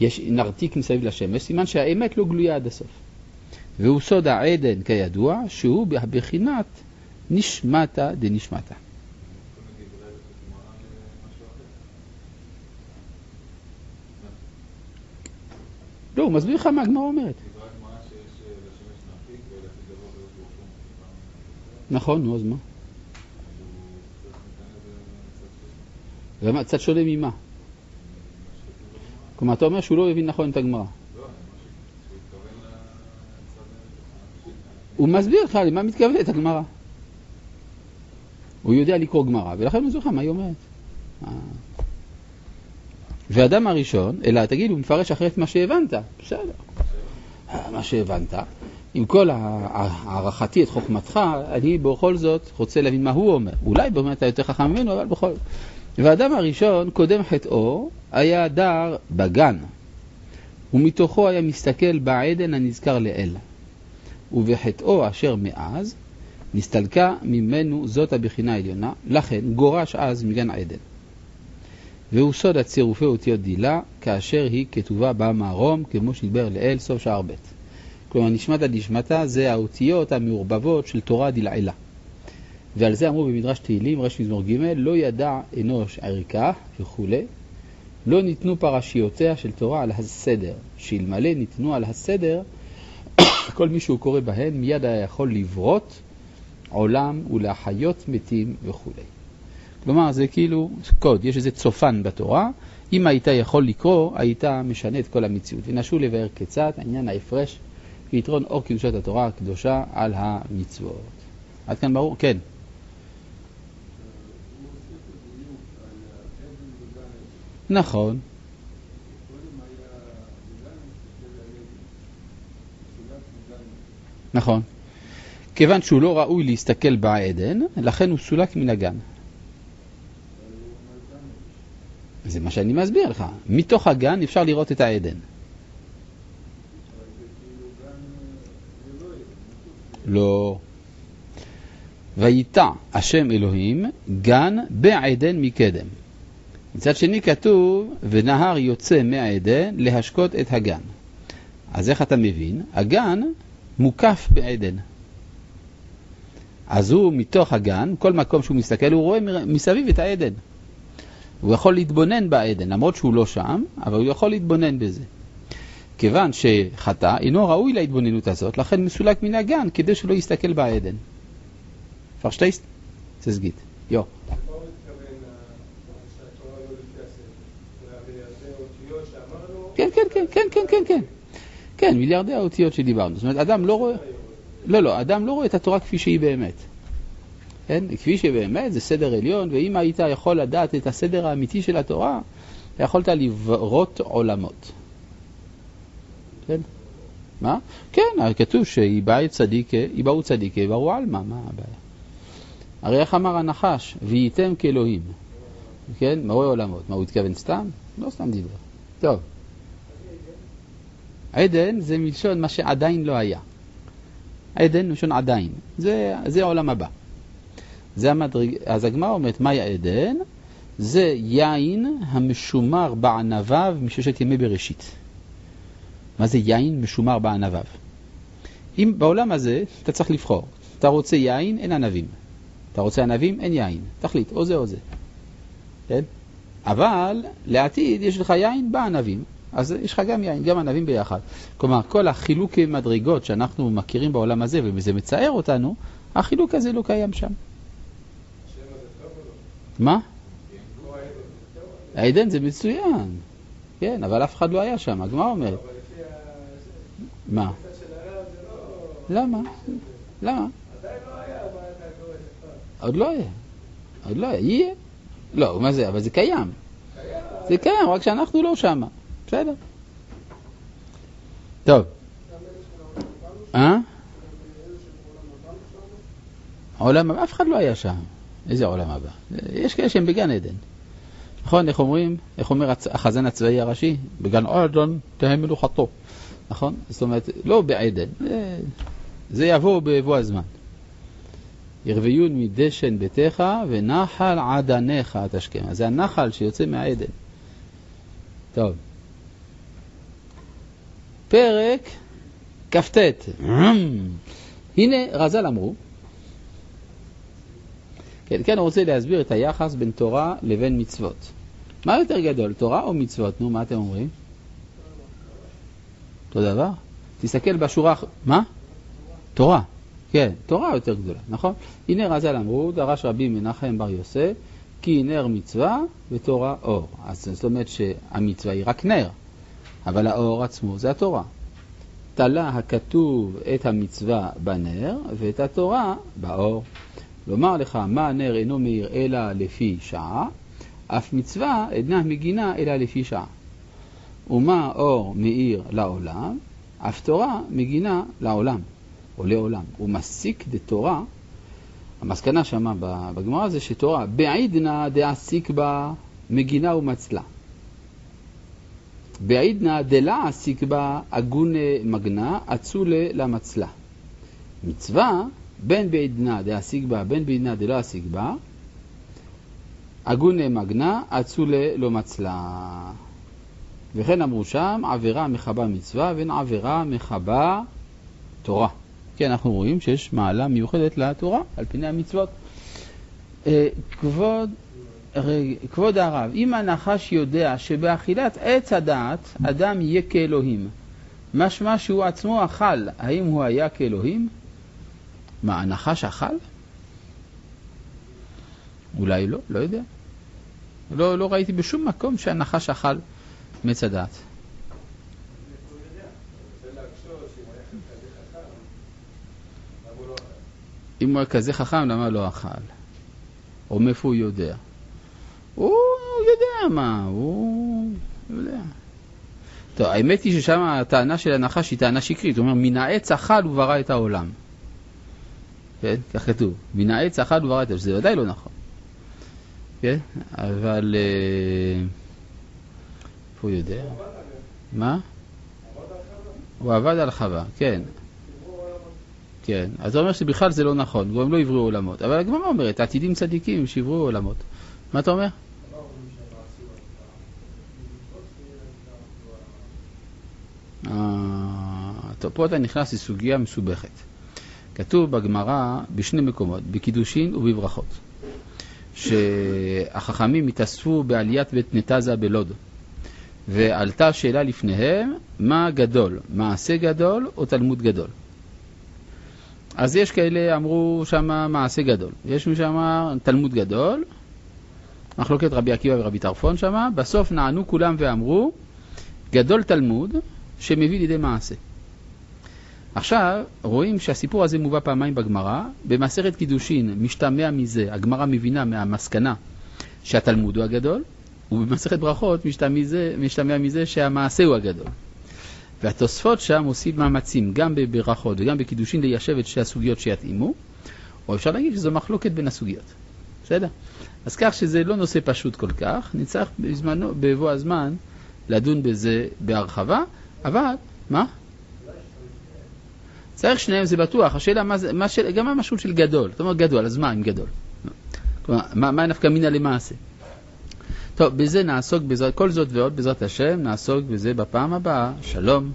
יש נרתיק מסביב לשמש, סימן שהאמת לא גלויה עד הסוף. והוא סוד העדן כידוע, שהוא בבחינת נשמטה דנשמטה. לא, הוא מסביר לך מה הגמרא אומרת. נכון, נו, אז מה? ומה, צד שונה ממה? כלומר, אתה אומר שהוא לא הבין נכון את הגמרא. הוא מסביר לך למה מתכוונת הגמרא. הוא יודע לקרוא גמרא, ולכן הוא זוכר מה היא אומרת. אה. ואדם הראשון, אלא תגיד, הוא מפרש אחרת מה שהבנת. בסדר. אה, מה שהבנת. עם כל הערכתי את חוכמתך, אני בכל זאת רוצה להבין מה הוא אומר. אולי באמת אתה יותר חכם ממנו, אבל בכל זאת. והאדם הראשון, קודם חטאו, היה דר בגן, ומתוכו היה מסתכל בעדן הנזכר לאל. ובחטאו אשר מאז, נסתלקה ממנו זאת הבחינה העליונה, לכן גורש אז מגן עדן. והוא סוד הצירופי אותיות דילה, כאשר היא כתובה במרום, כמו שנדבר לאל, סוף שער ב'. כלומר, נשמתא דשמתא זה האותיות המעורבבות של תורה דלעילה. ועל זה אמרו במדרש תהילים, רש מזמור ג', לא ידע אנוש ערכה וכולי, לא ניתנו פרשיותיה של תורה על הסדר, שאלמלא ניתנו על הסדר, כל מי שהוא קורא בהן מיד היה יכול לברות עולם ולהחיות מתים וכולי. כלומר, זה כאילו קוד, יש איזה צופן בתורה, אם היית יכול לקרוא, היית משנה את כל המציאות. ונסו לבאר כיצד עניין ההפרש ויתרון אור קדושת התורה הקדושה על המצוות. עד כאן ברור? כן. נכון. נכון. כיוון שהוא לא ראוי להסתכל בעדן, לכן הוא סולק מן הגן. זה מה שאני מסביר לך. מתוך הגן אפשר לראות את העדן. לא. ויטע השם אלוהים גן בעדן מקדם. מצד שני כתוב, ונהר יוצא מהעדן להשקות את הגן. אז איך אתה מבין? הגן מוקף בעדן. אז הוא מתוך הגן, כל מקום שהוא מסתכל, הוא רואה מסביב את העדן. הוא יכול להתבונן בעדן, למרות שהוא לא שם, אבל הוא יכול להתבונן בזה. כיוון שחטא אינו ראוי להתבוננות הזאת, לכן מסולק מן הגן כדי שלא יסתכל בעדן. פרשטייסט? צזגית. יו. מה הוא מתכוון ה- שהתורה לא לפי הסדר? והמיליארדי אותיות שאמרנו... כן, כן, כן, כן, כן, כן, כן. כן, מיליארדי האותיות שדיברנו. זאת אומרת, אדם לא רואה... לא, לא, אדם לא רואה את התורה כפי שהיא באמת. כן? כפי שהיא באמת, זה סדר עליון, ואם היית יכול לדעת את הסדר האמיתי של התורה, יכולת לברות עולמות. כן? מה? כן, כתוב שיבאו צדיקה, יבאו צדיקה, יבאו עלמא, מה הבעיה? הרי איך אמר הנחש? וייתם כאלוהים. כן? מורה עולמות. מה, הוא התכוון סתם? לא סתם דיבר. טוב. עדן זה מלשון מה שעדיין לא היה. עדן מלשון עדיין. זה, זה העולם הבא. זה המדרג... אז הגמרא אומרת, מהי עדן? זה יין המשומר בענביו מששת ימי בראשית. מה זה יין משומר בענביו? אם בעולם הזה אתה צריך לבחור, אתה רוצה יין, אין ענבים. אתה רוצה ענבים, אין יין. תחליט, או זה או זה. כן? אבל לעתיד יש לך יין בענבים, אז יש לך גם יין, גם ענבים ביחד. כלומר, כל החילוק מדרגות שאנחנו מכירים בעולם הזה, וזה מצער אותנו, החילוק הזה לא קיים שם. מה? העדן, זה מצוין. כן, אבל אף אחד לא היה שם, הגמרא אומרת. מה? לא... למה? למה? לא? עוד לא היה. עוד לא היה. יהיה? לא, מה זה? אבל זה. קיים. זה קיים, רק שאנחנו לא שמה. בסדר. טוב. אה? העולם הבא, אף אחד לא היה שם. איזה עולם הבא? יש כאלה שהם בגן עדן. נכון, איך אומרים? איך אומר החזן הצבאי הראשי? בגן עדן תהא מלוכתו. נכון? זאת אומרת, לא בעדן. זה, זה יבוא בבוא הזמן. ירוויון מדשן ביתך ונחל עדניך תשכם. זה הנחל שיוצא מהעדן. טוב. פרק כ"ט. הנה רז"ל אמרו, כן, כן, הוא רוצה להסביר את היחס בין תורה לבין מצוות. מה יותר גדול, תורה או מצוות? נו, מה אתם אומרים? אותו דבר? תסתכל בשורה... מה? תורה. כן, תורה יותר גדולה, נכון? הנה רז"ל אמרו, דרש רבי מנחם בר יוסף, כי נר מצווה ותורה אור. אז זאת אומרת שהמצווה היא רק נר, אבל האור עצמו זה התורה. תלה הכתוב את המצווה בנר ואת התורה באור. לומר לך מה הנר אינו מאיר אלא לפי שעה, אף מצווה אינה מגינה אלא לפי שעה. ומה אור מאיר לעולם, אף תורה מגינה לעולם, או לעולם. ומסיק דתורה, המסקנה שמה בגמרא זה שתורה בעידנא דעסיק בה מגינה ומצלה. בעידנא דלה עסיק בה אגונה מגנה אצולה למצלה. מצווה בין בעידנא דעסיק בה בין בעידנא דלא עסיק בה אגונה מגנה אצולה לא מצלה. וכן אמרו שם עבירה מחבה מצווה ואין עבירה מחבה תורה. כן, אנחנו רואים שיש מעלה מיוחדת לתורה על פני המצוות. אה, כבוד, כבוד הרב, אם הנחש יודע שבאכילת עץ הדעת אדם יהיה כאלוהים, משמע שהוא עצמו אכל, האם הוא היה כאלוהים? מה, הנחש אכל? אולי לא, לא יודע. לא, לא ראיתי בשום מקום שהנחש אכל מעץ הדעת. אם הוא היה כזה חכם, למה לא אכל? או מאיפה הוא יודע? הוא יודע מה, הוא יודע. טוב, האמת היא ששם הטענה של הנחש היא טענה שקרית. הוא אומר, מן העץ אכל וברא את העולם. כן? כך כתוב. מן העץ אכל וברא את העולם. זה ודאי לא נכון. כן? אבל... אה, איפה הוא יודע? מה? הוא עבד על חווה, כן. כן, אז זה אומר שבכלל זה לא נכון, גם לא יבראו עולמות. אבל הגמרא אומרת, עתידים צדיקים שיבראו עולמות. מה אתה אומר? אה, פה אתה נכנס לסוגיה מסובכת. כתוב בגמרא בשני מקומות, בקידושין ובברכות, שהחכמים התאספו בעליית בית נתזה בלוד, ועלתה שאלה לפניהם, מה גדול, מעשה גדול או תלמוד גדול? אז יש כאלה אמרו שם מעשה גדול, יש מי שאמר תלמוד גדול, מחלוקת רבי עקיבא ורבי טרפון שם, בסוף נענו כולם ואמרו, גדול תלמוד שמביא לידי מעשה. עכשיו, רואים שהסיפור הזה מובא פעמיים בגמרא. במסכת קידושין משתמע מזה, הגמרא מבינה מהמסקנה שהתלמוד הוא הגדול, ובמסכת ברכות משתמע מזה, משתמע מזה שהמעשה הוא הגדול. והתוספות שם עושים מאמצים, גם בברכות וגם בקידושין, ליישב את שתי הסוגיות שיתאימו, או אפשר להגיד שזו מחלוקת בין הסוגיות. בסדר? אז כך שזה לא נושא פשוט כל כך, נצטרך בזמנו, בבוא הזמן לדון בזה בהרחבה, אבל, מה? צריך שניהם, זה בטוח. השאלה, מה זה, מה של, גם המשמעות של גדול. זאת אומרת גדול, אז מה אם גדול? כלומר, מה, מה נפקא מינה למעשה? טוב, בזה נעסוק, בעזרת, כל זאת ועוד בעזרת השם, נעסוק בזה בפעם הבאה. שלום.